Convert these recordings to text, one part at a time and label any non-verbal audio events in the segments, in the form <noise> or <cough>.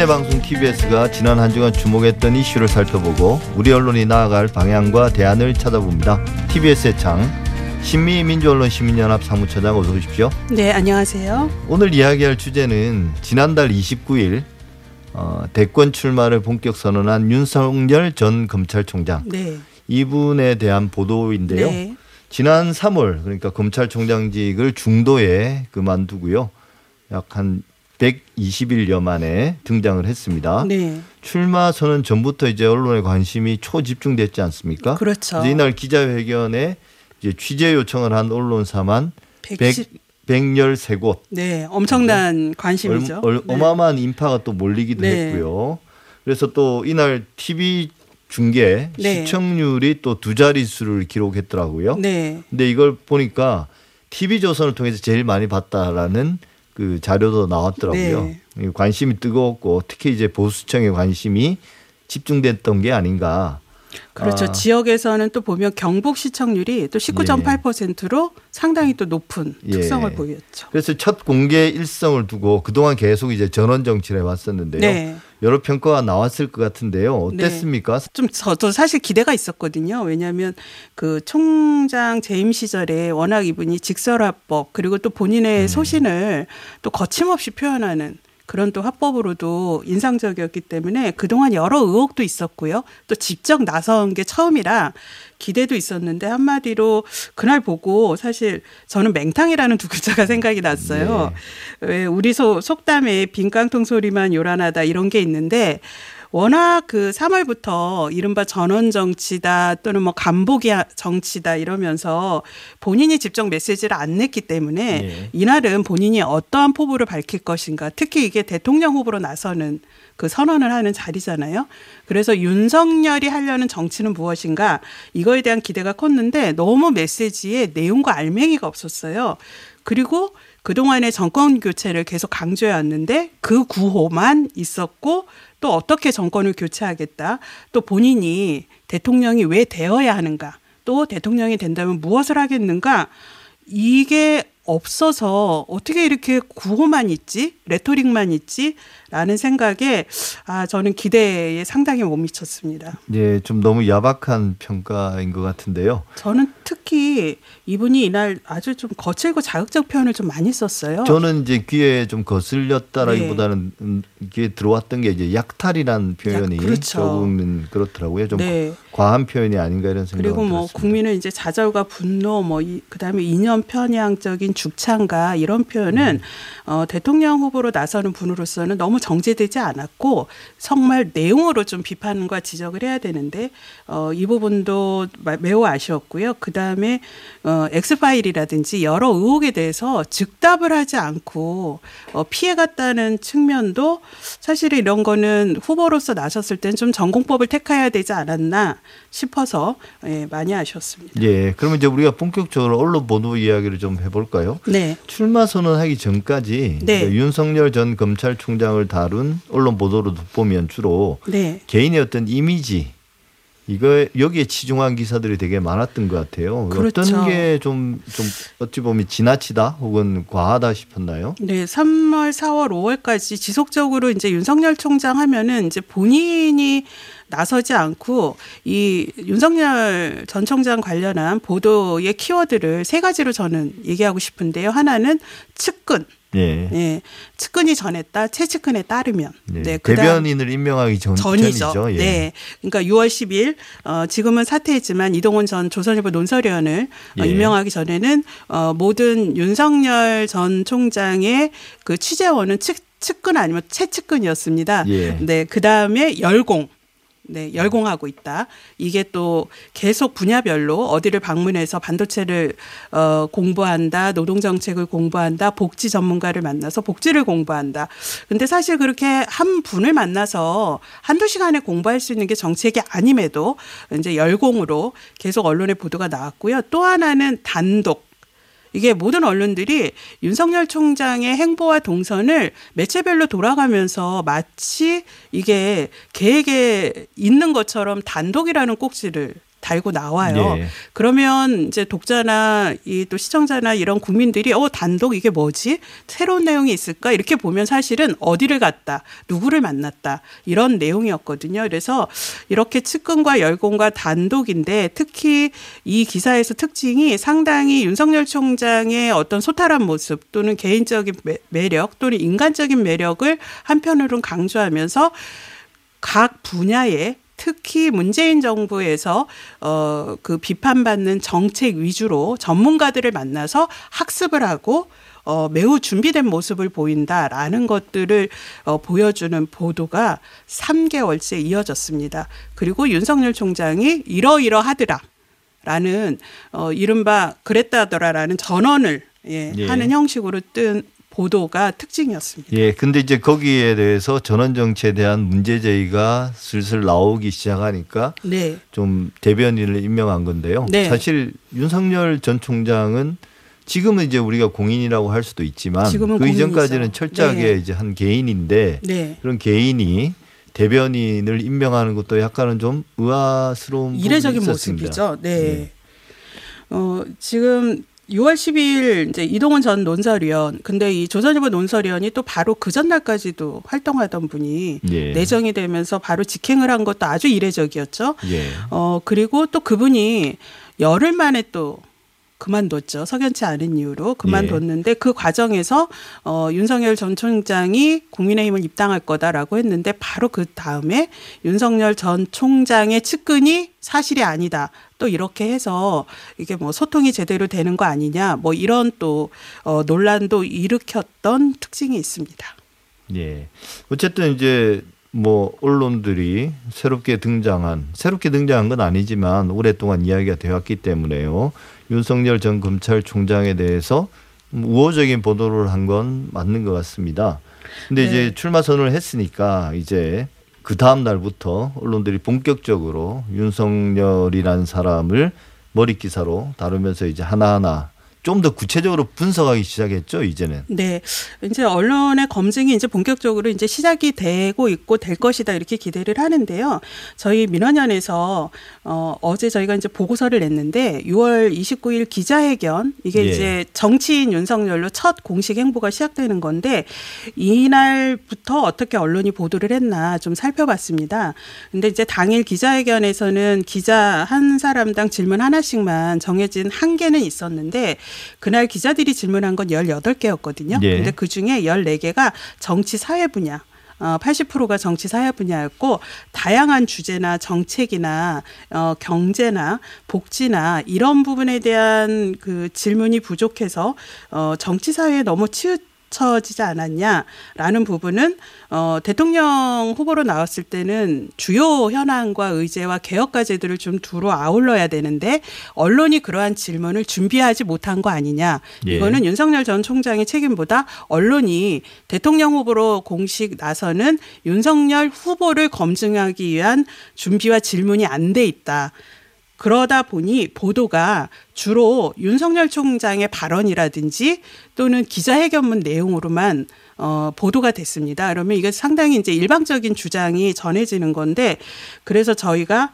시민의 방송 TBS가 지난 한 주간 주목했던 이슈를 살펴보고 우리 언론이 나아갈 방향과 대안을 찾아봅니다. TBS의 창 신미민주언론 시민연합 사무처장 어서 오십시오. 네, 안녕하세요. 오늘 이야기할 주제는 지난달 29일 어, 대권 출마를 본격 선언한 윤석열 전 검찰총장 네. 이분에 대한 보도인데요. 네. 지난 3월 그러니까 검찰총장직을 중도에 그만두고요. 약 한 120일여 만에 등장을 했습니다. 네. 출마 선언 전부터 이제 언론의 관심이 초집중됐지 않습니까? 그렇죠. 이날 기자회견에 이제 취재 요청을 한 언론사만 110 100, 113곳 네, 엄청난 관심이죠. 얼, 네. 어마어마한 인파가 또 몰리기도 네. 했고요. 그래서 또 이날 TV 중계 네. 시청률이 또 두 자릿수를 기록했더라고요. 네. 근데 이걸 보니까 TV 조선을 통해서 제일 많이 봤다라는 그 자료도 나왔더라고요. 네. 이 관심이 뜨거웠고 특히 이제 보수청의 관심이 집중됐던 게 아닌가. 그렇죠. 아. 지역에서는 또 보면 경북 시청률이 또 19.8%로 상당히 또 높은 예. 특성을 보였죠. 그래서 첫 공개 일성을 두고 그동안 계속 이제 전원 정치를 해왔었는데요. 네. 여러 평가가 나왔을 것 같은데요. 어땠습니까? 좀 저도 사실 기대가 있었거든요. 왜냐하면 그 총장 재임 시절에 워낙 이분이 직설화법 그리고 또 음. 본인의 소신을 또 거침없이 표현하는 그런 또 화법으로도 인상적이었기 때문에 그동안 여러 의혹도 있었고요. 또 직접 나선 게 처음이라 기대도 있었는데 한마디로 그날 보고 사실 저는 맹탕이라는 두 글자가 생각이 났어요. 왜 우리 소, 속담에 빈깡통 소리만 요란하다 이런 게 있는데 워낙 그 3월부터 이른바 전원 정치다 또는 뭐 간보기 정치다 이러면서 본인이 직접 메시지를 안 냈기 때문에 예. 이날은 본인이 어떠한 포부를 밝힐 것인가 특히 이게 대통령 후보로 나서는 그 선언을 하는 자리잖아요. 그래서 윤석열이 하려는 정치는 무엇인가 이거에 대한 기대가 컸는데 너무 메시지에 내용과 알맹이가 없었어요. 그리고 그동안의 정권 교체를 계속 강조해 왔는데 그 구호만 있었고 또 어떻게 정권을 교체하겠다. 또 본인이 대통령이 왜 되어야 하는가. 또 대통령이 된다면 무엇을 하겠는가. 이게 없어서 어떻게 이렇게 구호만 있지? 레토릭만 있지? 라는 생각에 아, 저는 기대에 상당히 못 미쳤습니다. 예, 좀 너무 야박한 평가인 것 같은데요. 저는 특히 이분이 이날 아주 좀 거칠고 자극적 표현을 좀 많이 썼어요. 저는 이제 귀에 좀 거슬렸다라기보다는 음, 귀에 들어왔던 게 이제 약탈이라는 표현이 약- 그렇죠. 조금은 그렇더라고요. 좀 네. 과한 표현이 아닌가 이런 생각이 그리고 뭐 들었습니다. 국민의 이제 좌절과 분노 뭐 이, 그다음에 이념 편향적인 죽창가 이런 표현은 어, 대통령 후보 로 나서는 분으로서는 너무 정제되지 않았고 정말 내용으로 좀 비판과 지적을 해야 되는데 어, 이 부분도 마- 매우 아쉬웠고요. 그 다음에 어, 엑스 파일이라든지 여러 의혹에 대해서 즉답을 하지 않고 어, 피해갔다는 측면도 사실 이런 거는 후보로서 나섰을 땐좀 정공법을 택해야 되지 않았나 싶어서 예, 많이 아쉬웠습니다. 예, 그러면 이제 우리가 본격적으로 언론 보도 이야기를 좀 해볼까요? 네. 출마 선언하기 전까지 네. 그 윤석열 전 검찰총장을 다룬 언론 보도로 보면 주로 네. 개인의 어떤 이미지 이거 여기에 치중한 기사들이 되게 많았던 것 같아요. 그렇죠. 어떤 게좀좀 어찌 보면 지나치다 혹은 과하다 싶었나요? 네, 3월, 4월, 5월까지 지속적으로 이제 윤석열 총장 하면은 이제 본인이 나서지 않고 이 윤석열 전 총장 관련한 보도의 키워드를 세 가지로 저는 얘기하고 싶은데요. 하나는 측근. 예. 네. 측근이 전했다. 최측근에 따르면. 예. 네. 대변인을 임명하기 전, 전이죠. 전이죠. 예. 네. 그러니까 6월 10일 어 지금은 사퇴했지만 이동훈 전 조선일보 논설위원을 어, 예. 임명하기 전에는 어 모든 윤석열 전 총장의 그 취재원은 측 측근 아니면 최측근이었습니다. 예. 네. 그 다음에 열공 네, 열공하고 있다. 이게 또 계속 분야별로 어디를 방문해서 반도체를 어, 공부한다, 노동 정책을 공부한다, 복지 전문가를 만나서 복지를 공부한다. 근데 사실 그렇게 한 분을 만나서 한두 시간에 공부할 수 있는 게 정책이 아님에도 이제 열공으로 계속 언론에 보도가 나왔고요. 또 하나는 단독 이게 모든 언론들이 윤석열 총장의 행보와 동선을 매체별로 돌아가면서 마치 이게 계획에 있는 것처럼 단독이라는 꼭지를 달고 나와요. 예. 그러면 이제 독자나 이 또 시청자나 이런 국민들이 어 단독 이게 뭐지? 새로운 내용이 있을까? 이렇게 보면 사실은 어디를 갔다, 누구를 만났다 이런 내용이었거든요. 그래서 이렇게 측근과 열공과 단독인데 특히 이 기사에서 특징이 상당히 윤석열 총장의 어떤 소탈한 모습 또는 개인적인 매- 매력 또는 인간적인 매력을 한편으로는 강조하면서 각 분야에 특히 문재인 정부에서 어 그 비판받는 정책 위주로 전문가들을 만나서 학습을 하고 어 매우 준비된 모습을 보인다라는 것들을 어 보여주는 보도가 3개월째 이어졌습니다. 그리고 윤석열 총장이 이러이러하더라. 라는 어 이른바 그랬다더라라는 전언을 예, 예. 하는 형식으로 뜬 보도가 특징이었습니다. 예, 근데 이제 거기에 대해서 전원 정치에 대한 문제 제기가 슬슬 나오기 시작하니까 네. 좀 대변인을 임명한 건데요. 네. 사실 윤석열 전 총장은 지금은 이제 우리가 공인이라고 할 수도 있지만 그 이전까지는 공인이죠. 철저하게 네. 이제 한 개인인데 네. 그런 개인이 대변인을 임명하는 것도 약간은 좀 의아스러운 이례적인. 모습이죠. 네. 예. 어, 지금 6월 10일 이제 이동훈 전 논설위원 근데 이 조선일보 논설위원이 또 바로 그 전날까지도 활동하던 분이 예. 내정이 되면서 바로 직행을 한 것도 아주 이례적이었죠. 예. 어, 그리고 또 그분이 열흘 만에 또 그만뒀죠. 석연치 않은 이유로 그만뒀는데 그 과정에서 어, 윤석열 전 총장이 국민의힘을 입당할 거다라고 했는데 바로 그 다음에 윤석열 전 총장의 측근이 사실이 아니다. 또 이렇게 해서 이게 뭐 소통이 제대로 되는 거 아니냐. 뭐 이런 또 어, 논란도 일으켰던 특징이 있습니다. 예. 어쨌든 이제 뭐 언론들이 새롭게 등장한 새롭게 등장한 건 아니지만 오랫동안 이야기가 되었기 때문에요. 윤석열 전 검찰총장에 대해서 우호적인 보도를 한 건 맞는 것 같습니다. 근데 이제 네. 출마 선언을 했으니까 이제 그 다음 날부터 언론들이 본격적으로 윤석열이라는 사람을 머리 기사로 다루면서 이제 하나하나 좀 더 구체적으로 분석하기 시작했죠 이제는. 네. 이제 언론의 검증이 이제 본격적으로 이제 시작이 되고 있고 될 것이다 이렇게 기대를 하는데요. 저희 민원연에서 어 어제 저희가 이제 보고서를 냈는데 6월 29일 기자회견 이게 예. 이제 정치인 윤석열로 첫 공식 행보가 시작되는 건데 이날부터 어떻게 언론이 보도를 했나 좀 살펴봤습니다. 근데 이제 당일 기자회견에서는 기자 한 사람당 질문 하나씩만 정해진 한계는 있었는데 그날 기자들이 질문한 건 18개였거든요. 예. 근데 그 중에 14개가 정치 사회 분야 어, 80%가 정치 사회 분야였고 다양한 주제나 정책이나 어, 경제나 복지나 이런 부분에 대한 그 질문이 부족해서 어, 정치 사회에 너무 치우 쳐지지 않았냐라는 부분은 어, 대통령 후보로 나왔을 때는 주요 현안과 의제와 개혁 과제들을 좀 두루 아울러야 되는데 언론이 그러한 질문을 준비하지 못한 거 아니냐. 예. 이거는 윤석열 전 총장의 책임보다 언론이 대통령 후보로 공식 나서는 윤석열 후보를 검증하기 위한 준비와 질문이 안 돼 있다. 그러다 보니 보도가 주로 윤석열 총장의 발언이라든지 또는 기자회견문 내용으로만 어, 보도가 됐습니다. 그러면 이게 상당히 이제 일방적인 주장이 전해지는 건데 그래서 저희가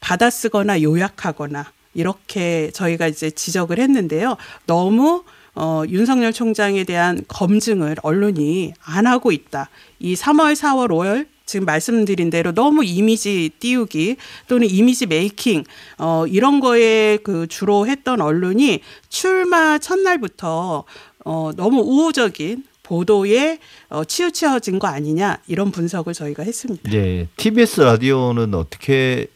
받아쓰거나 요약하거나 이렇게 저희가 이제 지적을 했는데요. 너무 어, 윤석열 총장에 대한 검증을 언론이 안 하고 있다. 이 3월, 4월, 5월 지금 말씀드린 대로 너무 이미지 띄우기 또는 이미지 메이킹 어 이런 거에 그 주로 했던 언론이 출마 첫날부터 어 너무 우호적인 보도에 어 치우쳐진 거 아니냐 이런 분석을 저희가 했습니다. 예, TBS 라디오는 어떻게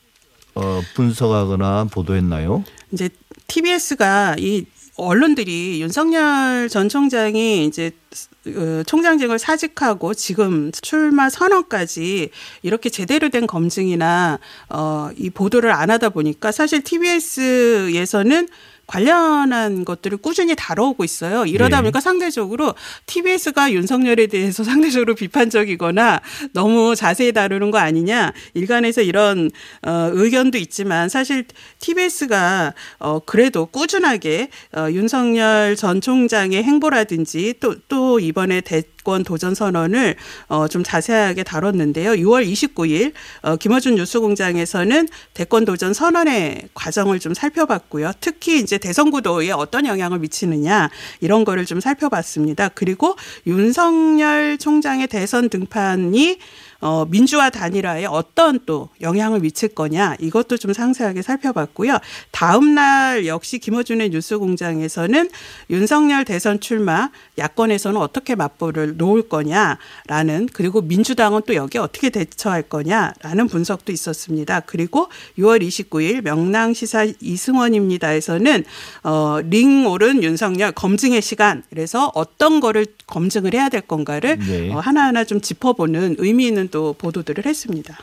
어, 분석하거나 보도했나요? 이제 TBS가 이 언론들이 윤석열 전 총장이 이제 어, 총장직을 사직하고 지금 출마 선언까지 이렇게 제대로 된 검증이나 어, 이 보도를 안 하다 보니까 사실 TBS에서는 관련한 것들을 꾸준히 다뤄오고 있어요. 이러다 네. 보니까 상대적으로 TBS가 윤석열에 대해서 <laughs> 상대적으로 비판적이거나 너무 자세히 다루는 거 아니냐. 일간에서 이런 어, 의견도 있지만 사실 TBS가 어, 그래도 꾸준하게 어, 윤석열 전 총장의 행보라든지 또, 또 이번 에 대, 대권 도전 선언을 어, 좀 자세하게 다뤘는데요. 6월 29일 어, 김어준 뉴스공장에서는 대권 도전 선언의 과정을 좀 살펴봤고요. 특히 이제 대선 구도에 어떤 영향을 미치느냐 이런 거를 좀 살펴봤습니다. 그리고 윤석열 총장의 대선 등판이 어, 민주화 단일화에 어떤 또 영향을 미칠 거냐 이것도 좀 상세하게 살펴봤고요. 다음 날 역시 김어준의 뉴스공장에서는 윤석열 대선 출마 야권에서는 어떻게 맞불을 놓을 거냐라는 그리고 민주당은 또 여기에 어떻게 대처할 거냐라는 분석도 있었습니다. 그리고 6월 29일 명랑 시사 이승원입니다에서는 어, 링 오른 윤석열 검증의 시간 그래서 어떤 거를 검증을 해야 될 건가를 네. 어, 하나하나 좀 짚어보는 의미 있는 또 보도들을 했습니다.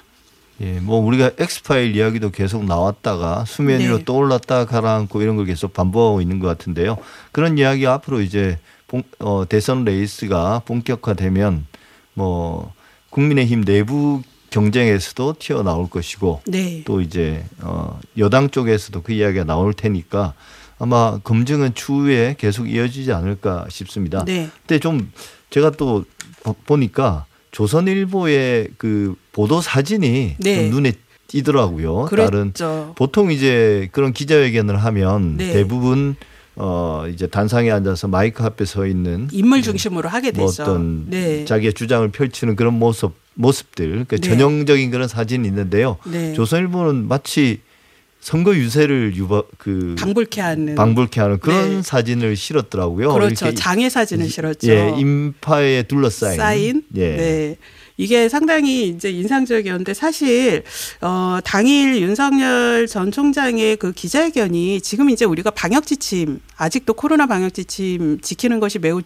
예, 뭐 우리가 엑스파일 이야기도 계속 나왔다가 수면 위로 네. 떠올랐다 가라앉고 이런 걸 계속 반복하고 있는 것 같은데요. 그런 이야기 앞으로 이제 본, 어, 대선 레이스가 본격화되면 뭐 국민의힘 내부 경쟁에서도 튀어나올 것이고 네. 또 이제 어, 여당 쪽에서도 그 이야기가 나올 테니까 아마 검증은 추후에 계속 이어지지 않을까 싶습니다. 네. 근데 좀 제가 또 보- 보니까 조선일보의 그 보도 사진이 네. 좀 눈에 띄더라고요. 다른 그랬죠. 보통 이제 그런 기자회견을 하면 네. 대부분 어 이제 단상에 앉아서 마이크 앞에 서 있는 인물 중심으로 하게 뭐 되죠. 어떤 네. 자기의 주장을 펼치는 그런 모습 모습들 그 네. 전형적인 그런 사진이 있는데요. 네. 조선일보는 마치 선거 유세를 유바 그 방불케 하는 방불케 하는 그런 네. 사진을 실었더라고요. 그렇죠. 장애 사진을 실었죠. 예, 인파에 둘러싸인 사인. 예. 네. 이게 상당히 이제 인상적이었는데 사실 어 당일 윤석열 전 총장의 그 기자회견이 지금 이제 우리가 방역 지침 아직도 코로나 방역 지침 지키는 것이 매우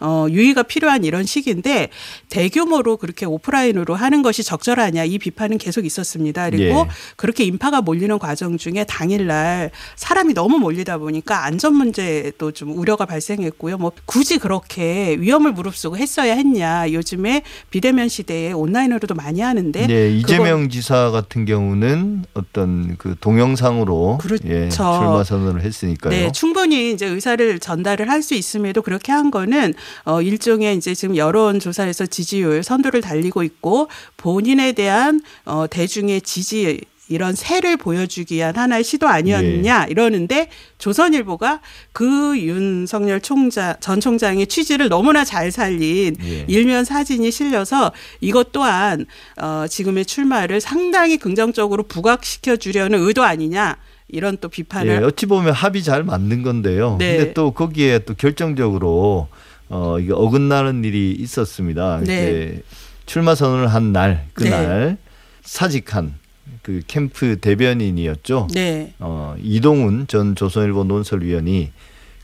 어, 유의가 필요한 이런 시기인데 대규모로 그렇게 오프라인으로 하는 것이 적절하냐 이 비판은 계속 있었습니다. 그리고 예. 그렇게 인파가 몰리는 과정 중에 당일날 사람이 너무 몰리다 보니까 안전 문제도 좀 우려가 발생했고요. 뭐 굳이 그렇게 위험을 무릅쓰고 했어야 했냐. 요즘에 비대면 시대에 온라인으로도 많이 하는데 네, 이재명 지사 같은 경우는 어떤 그 동영상으로 그렇죠. 예, 출마 선언을 했으니까요. 네, 충분히 이제 의사를 전달을 할 수 있음에도 그렇게 한 거는 어 일종의 이제 지금 여론 조사에서 지지율 선두를 달리고 있고 본인에 대한 어 대중의 지지 이런 세를 보여주기 위한 하나의 시도 예. 아니었느냐 이러는데 조선일보가 그 윤석열 총장 전 총장의 취지를 너무나 잘 살린 예. 일면 사진이 실려서 이것 또한 어 지금의 출마를 상당히 긍정적으로 부각시켜 주려는 의도 아니냐 이런 또 비판을 예, 어찌 보면 합이 잘 맞는 건데요. 네. 근데 또 거기에 또 결정적으로 어 이게 어긋나는 일이 있었습니다. 네. 이제 출마 선언을 한 날 그날 사직한 그 캠프 대변인이었죠. 네. 어 이동훈 전 조선일보 논설위원이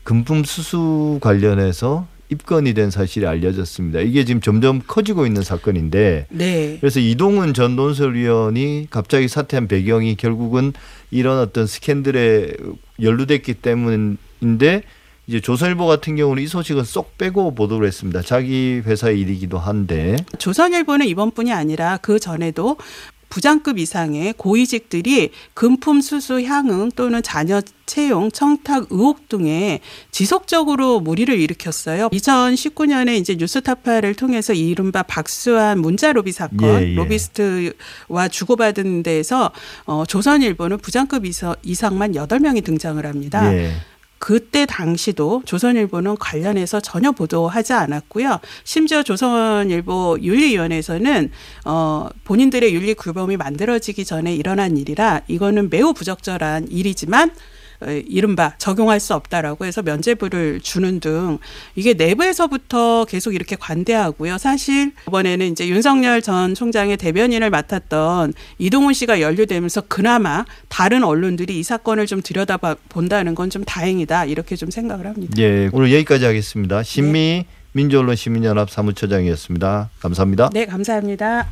금품 수수 관련해서 입건이 된 사실이 알려졌습니다. 이게 지금 점점 커지고 있는 사건인데 네. 그래서 이동훈 전 논설위원이 갑자기 사퇴한 배경이 결국은 이런 어떤 스캔들에 연루됐기 때문인데 이제 조선일보 같은 경우는 이 소식은 쏙 빼고 보도를 했습니다. 자기 회사의 일이기도 한데 조선일보는 이번뿐이 아니라 그 전에도 부장급 이상의 고위직들이 금품 수수 향응 또는 자녀 채용 청탁 의혹 등에 지속적으로 무리를 일으켰어요. 2019년에 이제 뉴스타파를 통해서 이른바 박수환 문자 로비 사건, 예, 예. 로비스트와 주고받은 데에서 어, 조선일보는 부장급 이서- 이상만 8명이 등장을 합니다. 예. 그때 당시도 조선일보는 관련해서 전혀 보도하지 않았고요. 심지어 조선일보 윤리위원회에서는 어 본인들의 윤리 규범이 만들어지기 전에 일어난 일이라 이거는 매우 부적절한 일이지만 어, 이른바 적용할 수 없다라고 해서 면죄부를 주는 등 이게 내부에서부터 계속 이렇게 관대하고요. 사실 이번에는 이제 윤석열 전 총장의 대변인을 맡았던 이동훈 씨가 연루되면서 그나마 다른 언론들이 이 사건을 좀 들여다 본다는 건 좀 다행이다 이렇게 좀 생각을 합니다. 예. 오늘 여기까지 하겠습니다. 신미 민주언론 시민연합 사무처장이었습니다. 감사합니다. 네, 감사합니다.